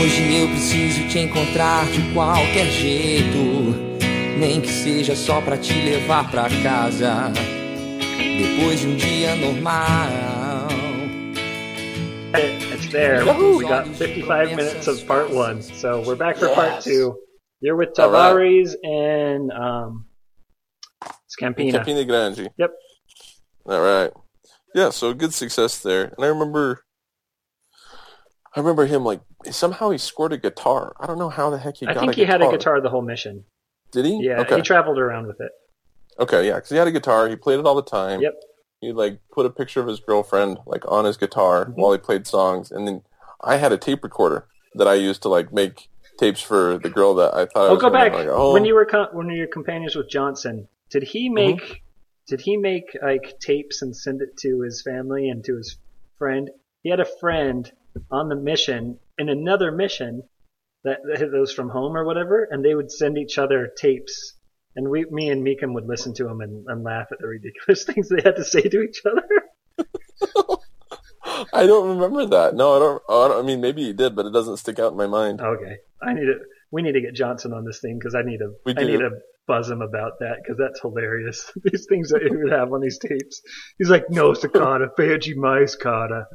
Hoje eu preciso te encontrar de qualquer jeito, nem que seja só pra te levar pra casa. Depois de um dia normal. It's there. We got 55 minutes of part one. So we're back for part Yes. two. You're with All right. Tavares and um, Scampina. Campina Grande. Yep. All right. Yeah, so good success there. And I remember I remember him like somehow he scored a guitar. I don't know how the heck he I got think a he had a guitar the whole mission. Did he? Yeah, Okay. he traveled around with it. okay, yeah, cuz he had a guitar. He played it all the time. Yep. He like put a picture of his girlfriend like on his guitar Mhm. while he played songs and then I had a tape recorder that I used to like make tapes for the girl that I thought I Oh, was go back like, oh, when you were co- when you were companions with Johnson. Did he Mm-hmm. make did he make like tapes and send it to his family and to his friend? He had a friend on the mission in another mission that, that was from home or whatever, and they would send each other tapes. And we, me and Meekum would listen to them and, and laugh at the ridiculous things they had to say to each other. I don't remember that. No, I don't, I don't. I mean, maybe he did, but it doesn't stick out in my mind. Okay, I need to. We need to get Johnson on this thing because I need to. We I need to buzz him about that because that's hilarious. these things that he would have on these tapes. He's like, "No, cicada, my cicada."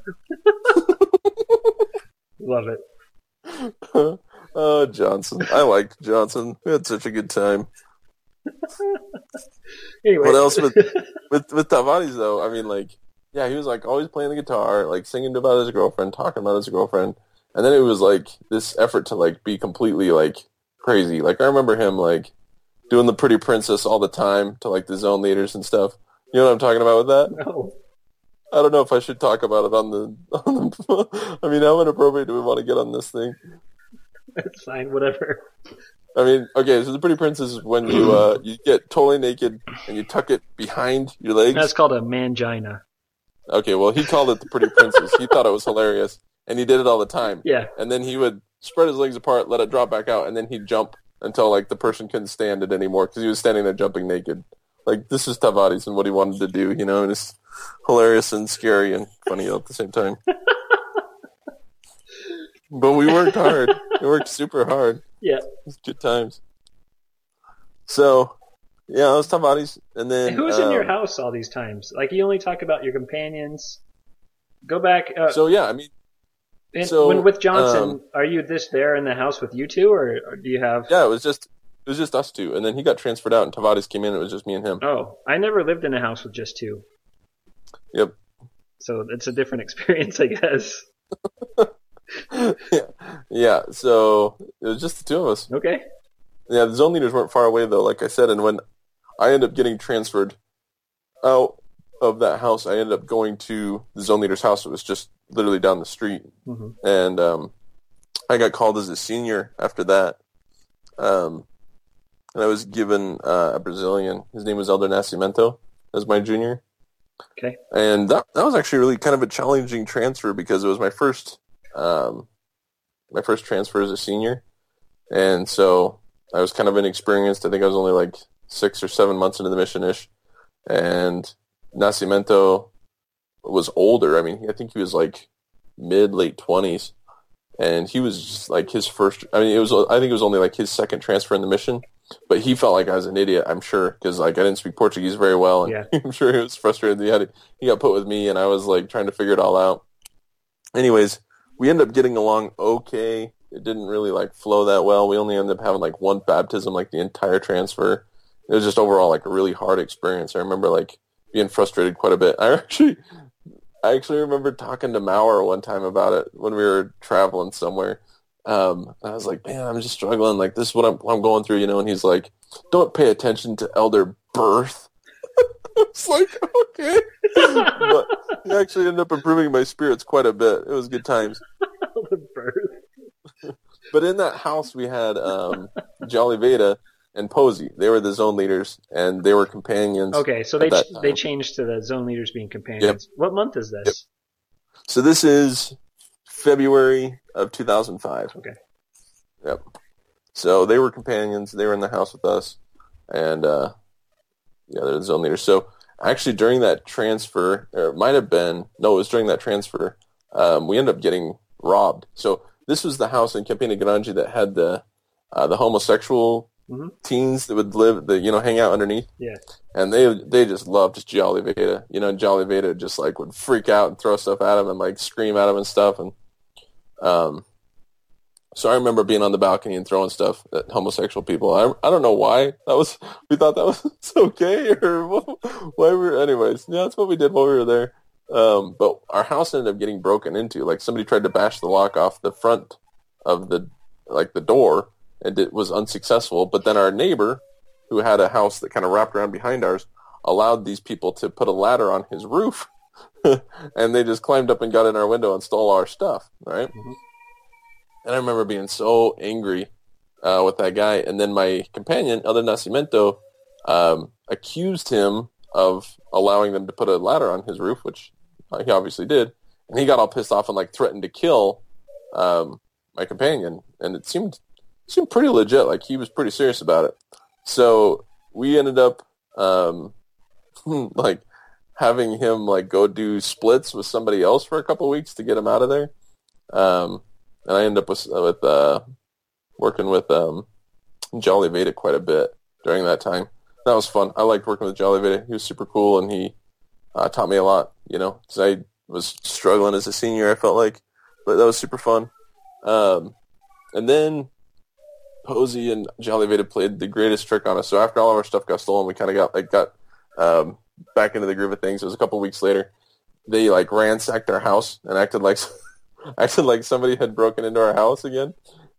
Love it. oh, Johnson. I liked Johnson. We had such a good time. Anyway, What else with with with Tavares though? I mean, like, yeah, he was like always playing the guitar, like singing about his girlfriend, talking about his girlfriend, and then it was like this effort to like be completely like crazy. Like I remember him like doing the Pretty Princess all the time to like the zone leaders and stuff. You know what I'm talking about with that? no. I don't know if I should talk about it on the. On the I mean, how inappropriate do we want to get on this thing? It's fine. Whatever. I mean, okay, so the Pretty Princess is when you uh, you get totally naked and you tuck it behind your legs. That's called a mangina. Okay, well, he called it the Pretty Princess. he thought it was hilarious, and he did it all the time. Yeah. And then he would spread his legs apart, let it drop back out, and then he'd jump until like the person couldn't stand it anymore because he was standing there jumping naked. Like this is Tavares and what he wanted to do, you know, and it's hilarious and scary and funny all at the same time. but we worked hard. We worked super hard. Yeah. It was good times. So, yeah, it was Tavares, and then Who's in your um, house all these times? Like you only talk about your companions. Go back. Uh, So yeah, I mean, and so, when with Johnson, um, are you this there in the house with you two, or, or do you have? yeah, it was just it was just us two, and then he got transferred out, and Tavares came in. It was just me and him. Oh, I never lived in a house with just two. Yep. So it's a different experience, I guess. yeah, yeah. So it was just the two of us. Okay. Yeah, the zone leaders weren't far away though, like I said. And when I ended up getting transferred out of that house, I ended up going to the zone leader's house. It was just literally down the street, hmm and um, I got called as a senior after that. Um, and I was given uh, a Brazilian. His name was Elder Nascimento as my junior. Okay. And that that was actually really kind of a challenging transfer because it was my first um, my first transfer as a senior, and so I was kind of inexperienced. I think I was only like six or seven months into the mission ish, and Nascimento was older. I mean, I think he was like mid late twenties, and he was just like his first. I mean, it was I think it was only like his second transfer in the mission, but he felt like I was an idiot. I'm sure because like I didn't speak Portuguese very well, and Yeah. I'm sure he was frustrated. That he had he got put with me, and I was like trying to figure it all out. Anyways, we ended up getting along okay. It didn't really like flow that well. We only ended up having like one baptism like the entire transfer. It was just overall like a really hard experience. I remember like being frustrated quite a bit. I actually I actually remember talking to Maurer one time about it when we were traveling somewhere. Um, I was like, man, I'm just struggling. Like, this is what I'm, what I'm going through, you know? And he's like, don't pay attention to elder birth. it's like, okay. but he actually ended up improving my spirits quite a bit. It was good times. the birth. But in that house, we had um, Jolly Veda and Posey. They were the zone leaders, and they were companions. Okay, so they ch- they changed to the zone leaders being companions. What month is this? So this is February of 2005. Okay. Yep. So they were companions. They were in the house with us, and uh, yeah, they're the zone leaders. So actually, during that transfer, or it might have been no, it was during that transfer. Um, we ended up getting robbed. So this was the house in Campina Grande that had the uh, the homosexual Mhm. teens that would live, that you know, hang out underneath, Yeah. and they they just loved Jolly Veda. You know, and Jolly Veda just like would freak out and throw stuff at him and like scream at him and stuff. And um, so I remember being on the balcony and throwing stuff at homosexual people. I I don't know why that was. We thought that was okay or why we. Anyways, yeah, that's what we did while we were there. Um, but our house ended up getting broken into. Like somebody tried to bash the lock off the front of the like the door, and it was unsuccessful. But then our neighbor, who had a house that kind of wrapped around behind ours, allowed these people to put a ladder on his roof, and they just climbed up and got in our window and stole our stuff. Right. Mhm. And I remember being so angry uh, with that guy. And then my companion, El Nascimento, um, accused him of allowing them to put a ladder on his roof, which uh, he obviously did. And he got all pissed off and like threatened to kill um, my companion. And it seemed seemed pretty legit. Like he was pretty serious about it. So we ended up um, like having him like go do splits with somebody else for a couple weeks to get him out of there. Um, and I end up with with uh, working with um, Jolly Veda quite a bit during that time. That was fun. I liked working with Jolly Veda. He was super cool, and he uh, taught me a lot. You know, 'cause I was struggling as a senior. I felt like, but that was super fun. Um, and then Posey and Jolly Veda played the greatest trick on us. So after all of our stuff got stolen, we kind of got like got um, back into the groove of things. It was a couple weeks later. They like ransacked our house and acted like acted like somebody had broken into our house again.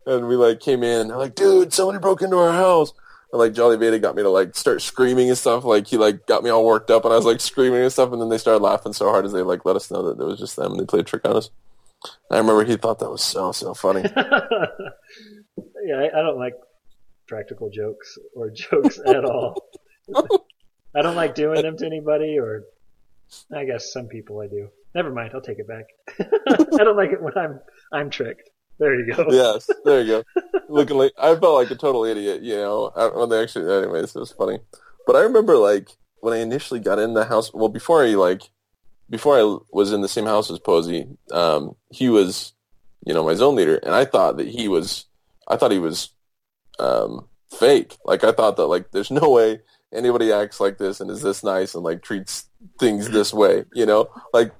And we like came in. They're like, dude, somebody broke into our house. And like Jolly Veda got me to like start screaming and stuff. Like he like got me all worked up, and I was like screaming and stuff. And then they started laughing so hard as they like let us know that it was just them. and They played a trick on us. I remember he thought that was so so funny. yeah, I, I don't like practical jokes or jokes at all. I don't like doing them to anybody, or I guess some people I do. Never mind, I'll take it back. I don't like it when I'm I'm tricked. There you go. yes, there you go. Looking like I felt like a total idiot, you know. I- When they actually, anyways, it was funny. But I remember like when I initially got in the house. Well, before I like, before I was in the same house as Posey, um, he was, you know, my zone leader, and I thought that he was, I thought he was, um, fake. Like I thought that like there's no way anybody acts like this and is this nice and like treats things this way, you know, like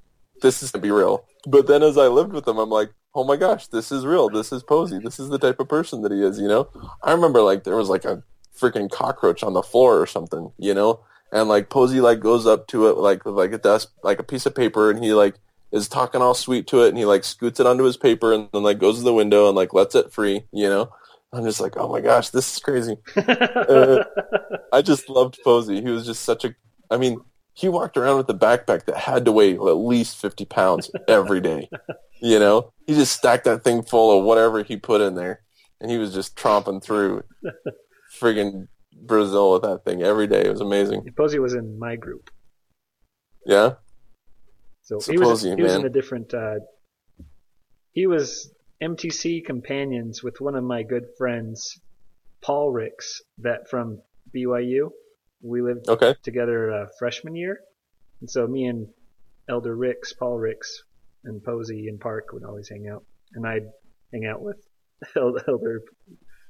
this is gonna be real. But then as I lived with him, I'm like, oh my gosh, this is real. This is Posey. This is the type of person that he is, you know? I remember like there was like a freaking cockroach on the floor or something, you know? And like Posey like goes up to it like with like a desk, like a piece of paper and he like is talking all sweet to it and he like scoots it onto his paper and then like goes to the window and like lets it free, you know? I'm just like, oh my gosh, this is crazy. I just loved Posey. He was just such a. I mean, he walked around with a backpack that had to weigh at least fifty pounds every day. You know, he just stacked that thing full of whatever he put in there, and he was just tromping through friggin' Brazil with that thing every day. It was amazing. Posey was in my group, Yeah, so he was he was in a different. Uh, he was MTC companions with one of my good friends, Paul Ricks, that from BYU. We lived okay. together uh, freshman year, and so me and Elder Ricks, Paul Ricks, and Posey and Park would always hang out, and I'd hang out with Elder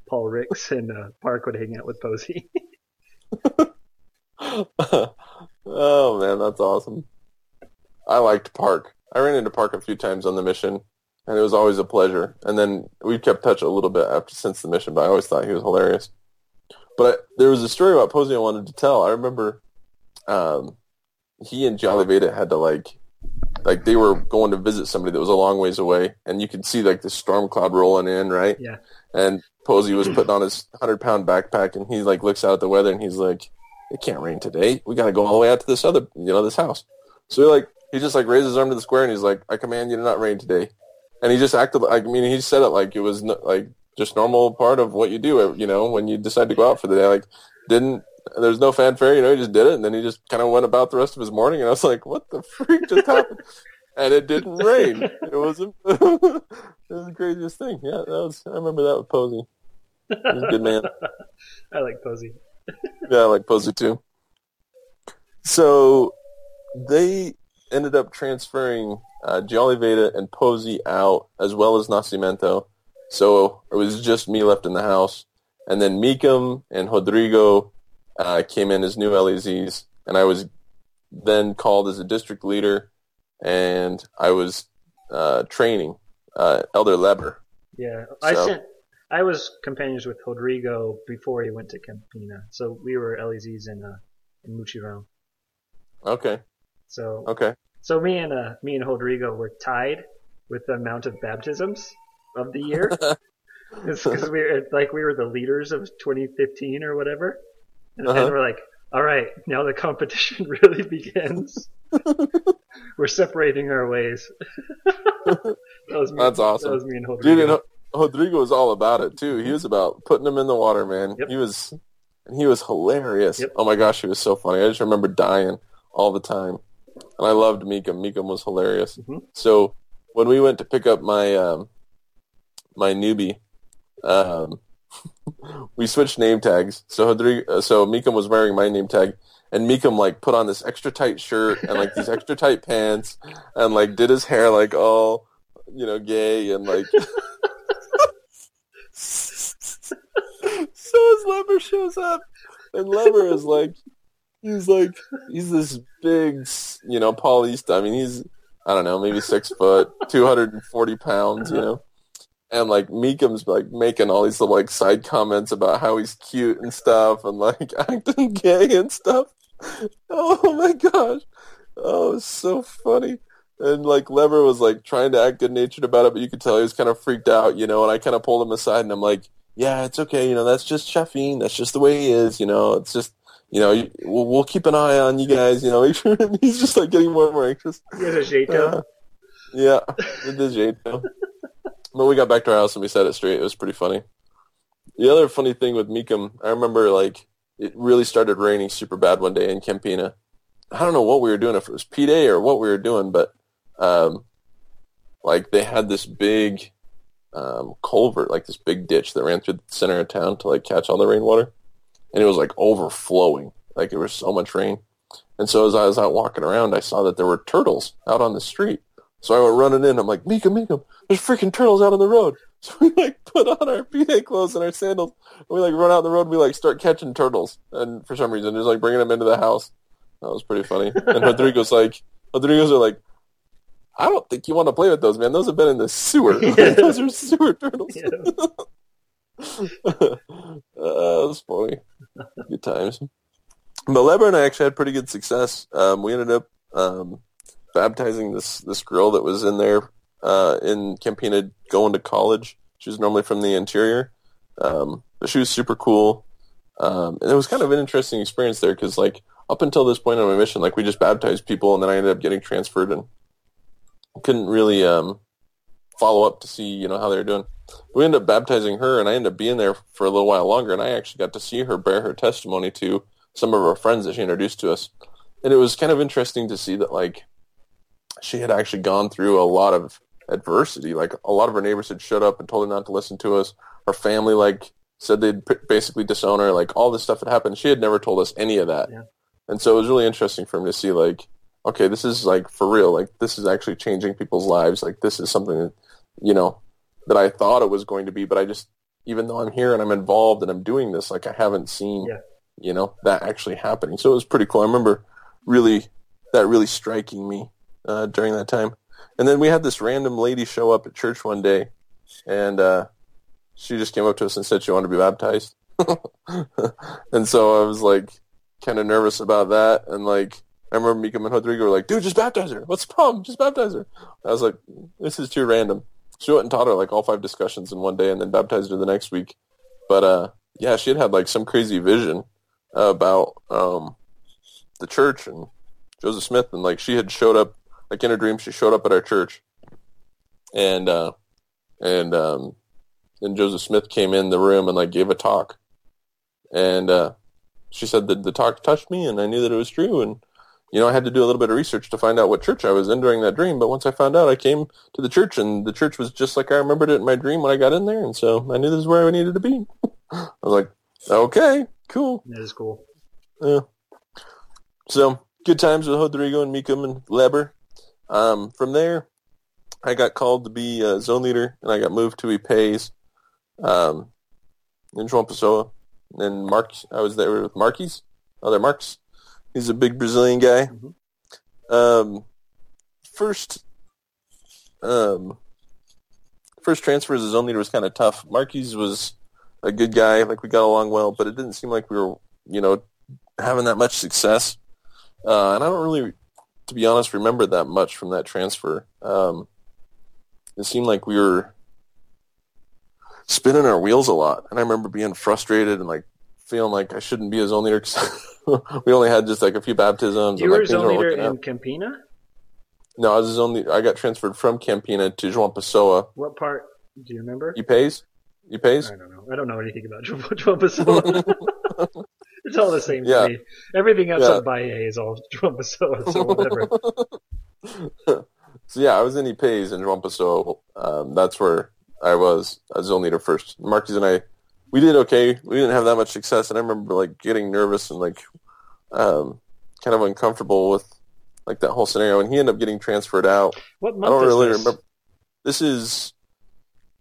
Paul Ricks, and uh, Park would hang out with Posey. oh man, that's awesome. I liked Park. I ran into Park a few times on the mission, and it was always a pleasure. And then we kept touch a little bit after since the mission, but I always thought he was hilarious. But I, there was a story about Posey I wanted to tell. I remember um, he and Jolly Veda had to like, like they were going to visit somebody that was a long ways away, and you could see like the storm cloud rolling in, right? Yeah. And Posey was putting on his hundred pound backpack, and he like looks out at the weather, and he's like, "It can't rain today. We got to go all the way out to this other, you know, this house." So he like he just like raises his arm to the square, and he's like, "I command you to not rain today." And he just acted like I mean, he said it like it was no, like just normal part of what you do, uh, you know, when you decide to go out for the day. Like didn't there's no fanfare, you know, he just did it, and then he just kind of went about the rest of his morning, and I was like, "What the freak just happened?" and it didn't rain. It was it was the craziest thing. Yeah, that was. I remember that with Posey. He was a good man. I like Posey. Yeah, I like Posey too. So they ended up transferring uh, Jolly Veda and Posey out, as well as Nascimento. So it was just me left in the house. And then Meekum and Rodrigo uh, came in as new LEZs, and I was then called as a district leader, and I was uh, training uh, Elder Leber. Yeah, I sent. I was companions with Rodrigo before he went to Campina, so we were LEZs in uh, in Muchirão. Okay, So okay. So me and uh me and Rodrigo were tied with the amount of baptisms of the year. Because we were like we were the leaders of 2015 or whatever, and, and Uh-huh. we're like, all right, now the competition really begins. we're separating our ways. that was me. That's awesome. That was me and Rodrigo. Dude, and Rodrigo was all about it too. He was about putting him in the water, man. Yep. He was, and he was hilarious. Yep. Oh my gosh, he was so funny. I just remember dying all the time, and I loved Meekum. Meekum was hilarious. Mhm. So when we went to pick up my um, my newbie, um, we switched name tags. So Rodrigo, uh, so Meekum was wearing my name tag. And Meekum like put on this extra tight shirt and like these extra tight pants and like did his hair like all you know gay and like so his Leber shows up, and Leber is like, he's like, he's this big, you know, Paulista. I mean, he's, I don't know, maybe six foot, two hundred and forty pounds, you know, and like Meekum's like making all these little like side comments about how he's cute and stuff, and like acting gay and stuff. Oh my gosh, oh, so funny. And like Leber was like trying to act good natured about it, but you could tell he was kind of freaked out, you know. And I kind of pulled him aside, and I'm like, "Yeah, it's okay, you know. That's just Chaffin. That's just the way he is, you know. It's just, you know, we'll, we'll keep an eye on you guys, you know. Make sure." He's just like getting more and more anxious. You had a Jato. Uh, yeah, with the Jato. But we got back to our house and we set it straight. It was pretty funny. The other funny thing with Meekum, I remember like it really started raining super bad one day in Campina. I don't know what we were doing, if it was P Day or what we were doing, but um, like they had this big um, culvert, like this big ditch that ran through the center of town to like catch all the rainwater, and it was like overflowing. Like there was so much rain, and so as I was out walking around, I saw that there were turtles out on the street. So I went running in. I'm like, Mika, Mika, there's freaking turtles out on the road. So we like put on our PA clothes and our sandals. And we like run out the road. and We like start catching turtles, and for some reason, just like bringing them into the house. That was pretty funny. And Rodrigo's like, Rodrigo's are like, I don't think you want to play with those, man. Those have been in the sewer. Yeah. those are sewer turtles. Yeah. uh, that was funny. Good times. But Leber and I actually had pretty good success. Um, we ended up um, baptizing this this girl that was in there uh, in Campina going to college. She was normally from the interior, um, but she was super cool. Um, and it was kind of an interesting experience there because, like, up until this point on my mission, like we just baptized people, and then I ended up getting transferred and couldn't really um, follow up to see you know how they were doing. We ended up baptizing her, and I ended up being there for a little while longer, and I actually got to see her bear her testimony to some of our friends that she introduced to us, and it was kind of interesting to see that like she had actually gone through a lot of adversity. Like a lot of her neighbors had shut up and told her not to listen to us. Her family like said they'd basically disown her. Like all this stuff had happened. She had never told us any of that, Yeah. and so it was really interesting for me to see like, okay, this is like for real. Like this is actually changing people's lives. Like this is something that you know that I thought it was going to be, but I just even though I'm here and I'm involved and I'm doing this, like I haven't seen Yeah. you know that actually happening. So it was pretty cool. I remember really that really striking me uh, during that time. And then we had this random lady show up at church one day, and uh, she just came up to us and said she wanted to be baptized. and so I was like kind of nervous about that. And like I remember Mika and Rodrigo were like, "Dude, just baptize her. What's the problem? Just baptize her." I was like, "This is too random." She went and taught her like all five discussions in one day, and then baptized her the next week. But uh, yeah, she had had like some crazy vision about um, the church and Joseph Smith, and like she had showed up like in her dream. She showed up at our church, and uh, and um, and Joseph Smith came in the room and like gave a talk, and uh, she said that the talk touched me, and I knew that it was true, and you know I had to do a little bit of research to find out what church I was in during that dream. But once I found out, I came to the church, and the church was just like I remembered it in my dream when I got in there, and so I knew this is where I needed to be. I was like, okay, cool. That is cool. Yeah. So good times with Rodrigo and Meekum and Leber. Um, from there, I got called to be a zone leader, and I got moved to Ipays. um, in João Pessoa. And Mark, I was there with Marquis, other Marks. He's a big Brazilian guy. Mhm. Um, first, um, first transfer as a zone leader was kind of tough. Marquis was a good guy, like we got along well, but it didn't seem like we were, you know, having that much success. Uh, and I don't really, to be honest, remember that much from that transfer. Um, it seemed like we were spinning our wheels a lot, and I remember being frustrated and like feeling like I shouldn't be a zone leader 'cause we only had just like a few baptisms. You were zone leader in out. Campina. No, I was only. I got transferred from Campina to João Pessoa. What part do you remember? You pays? You pays? I don't know. I don't know anything about João Pessoa. it's all the same Yeah. to me. Everything Yeah. outside Bahia is all João Pessoa, so whatever. so yeah, I was in he pays in João Pessoa. Um, that's where I was as zone leader first. Marquis and I, we did okay. We didn't have that much success, and I remember like getting nervous and like um, kind of uncomfortable with like that whole scenario. And he ended up getting transferred out. What I month don't is really this? remember. This is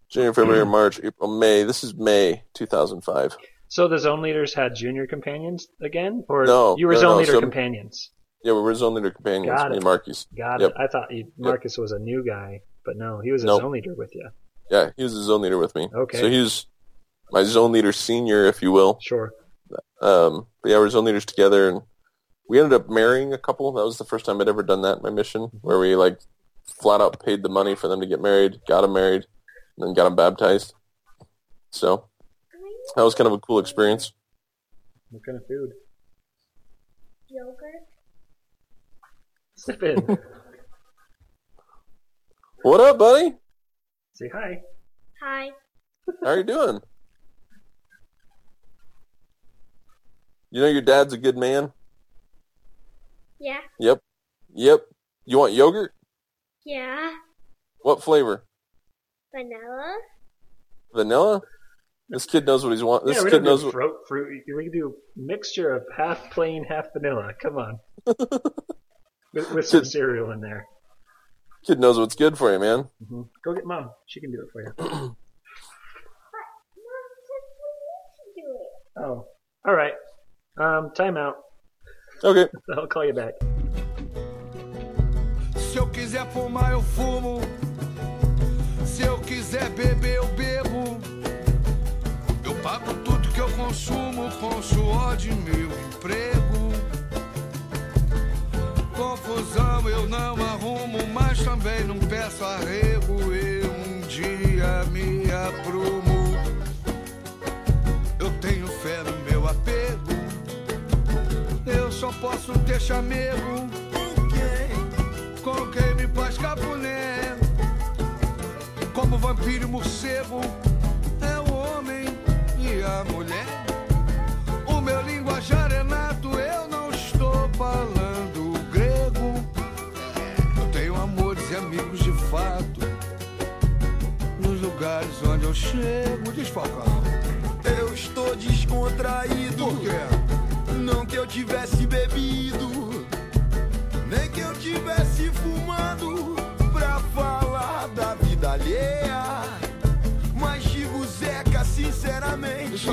January, February, March, April, May. This is May 2005. So the zone leaders had junior companions again, or No, you were no, zone no, leader so- companions? Yeah, we were zone leader companions, Got me it. and Marquis. Got Yep. it. I thought you, Marcus was a new guy, but no, he was a Nope. zone leader with you. Yeah, he was a zone leader with me. Okay. So he was my zone leader senior, if you will. Sure. Um, but yeah, we were zone leaders together, and we ended up marrying a couple. That was the first time I'd ever done that in my mission, where we like flat out paid the money for them to get married, got them married, and then got them baptized. So that was kind of a cool experience. What kind of food? Yogurt. Step in. What up, buddy? Say hi. Hi. How are you doing? You know your dad's a good man. Yeah. Yep. Yep. You want yogurt? Yeah. What flavor? Vanilla. Vanilla? This kid knows what he's want. This yeah, we kid don't do knows what. fruit, fruit. We can do a mixture of half plain, half vanilla. Come on. with, with some Kid- cereal in there. Kid knows what's good for you, man. hmm Go get mom. She can do it for you. but mom, just do it. Oh, all right. Um, time out. Okay. I'll call you back. Se eu quiser fumar, eu fumo. Se eu quiser beber, eu bebo. Eu pago tudo que eu consumo com o suor de meu emprego. Confusão eu não arrumo, mas também não peço arrego. Eu um dia me aprumo. Só posso ter chamego com quem me faz capuné. Como vampiro e morcego, é o homem e a mulher. O meu linguajar é nato, eu não estou falando grego. Eu tenho amores e amigos de fato. Nos lugares onde eu chego, desfalcão. Eu estou descontraído. Por quê? Não que eu tivesse bebido, nem que eu tivesse fumado pra falar da vida alheia. Mas digo, Zeca, sinceramente, Isso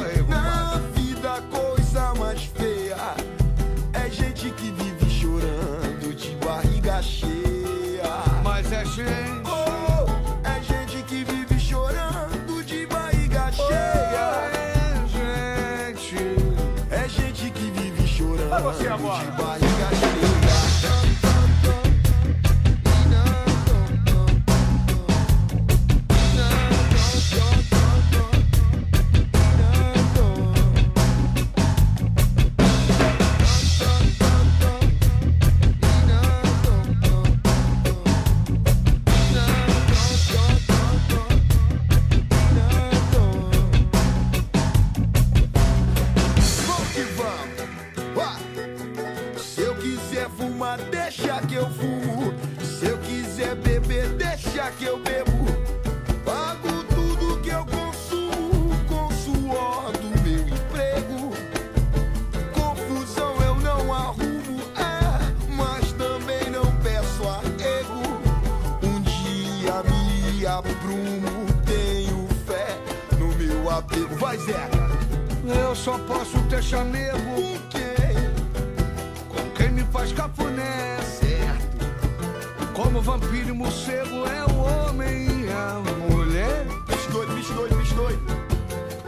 Como vampiro e morcego é o homem e a mulher. Bicho doido, bicho doido, bicho doido.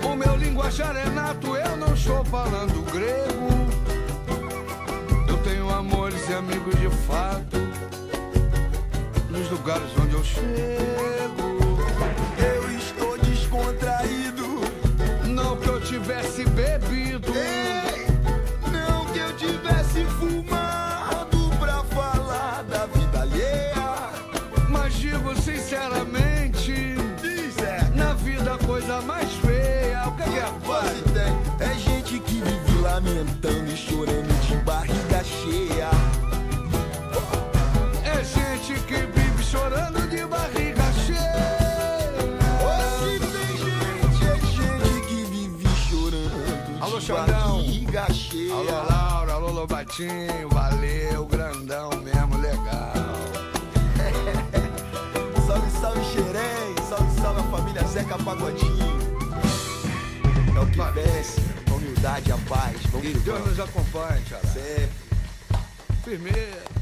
O meu linguajar é nato, eu não estou falando grego. Eu tenho amores e amigos de fato nos lugares onde eu chego. Lamentando e chorando de barriga cheia. É gente que vive chorando de barriga cheia. Tem gente, é gente que vive chorando Alô, de Xandão. barriga cheia. Alô, Laura, alô, Lobatinho, valeu, grandão mesmo, legal. Salve, salve, Xerém. Salve, salve a família Zeca Pagodinho. É o que vence, a humildade, a paz. Vamos Que Deus nos acompanhe, cara. Sempre. Firmeza.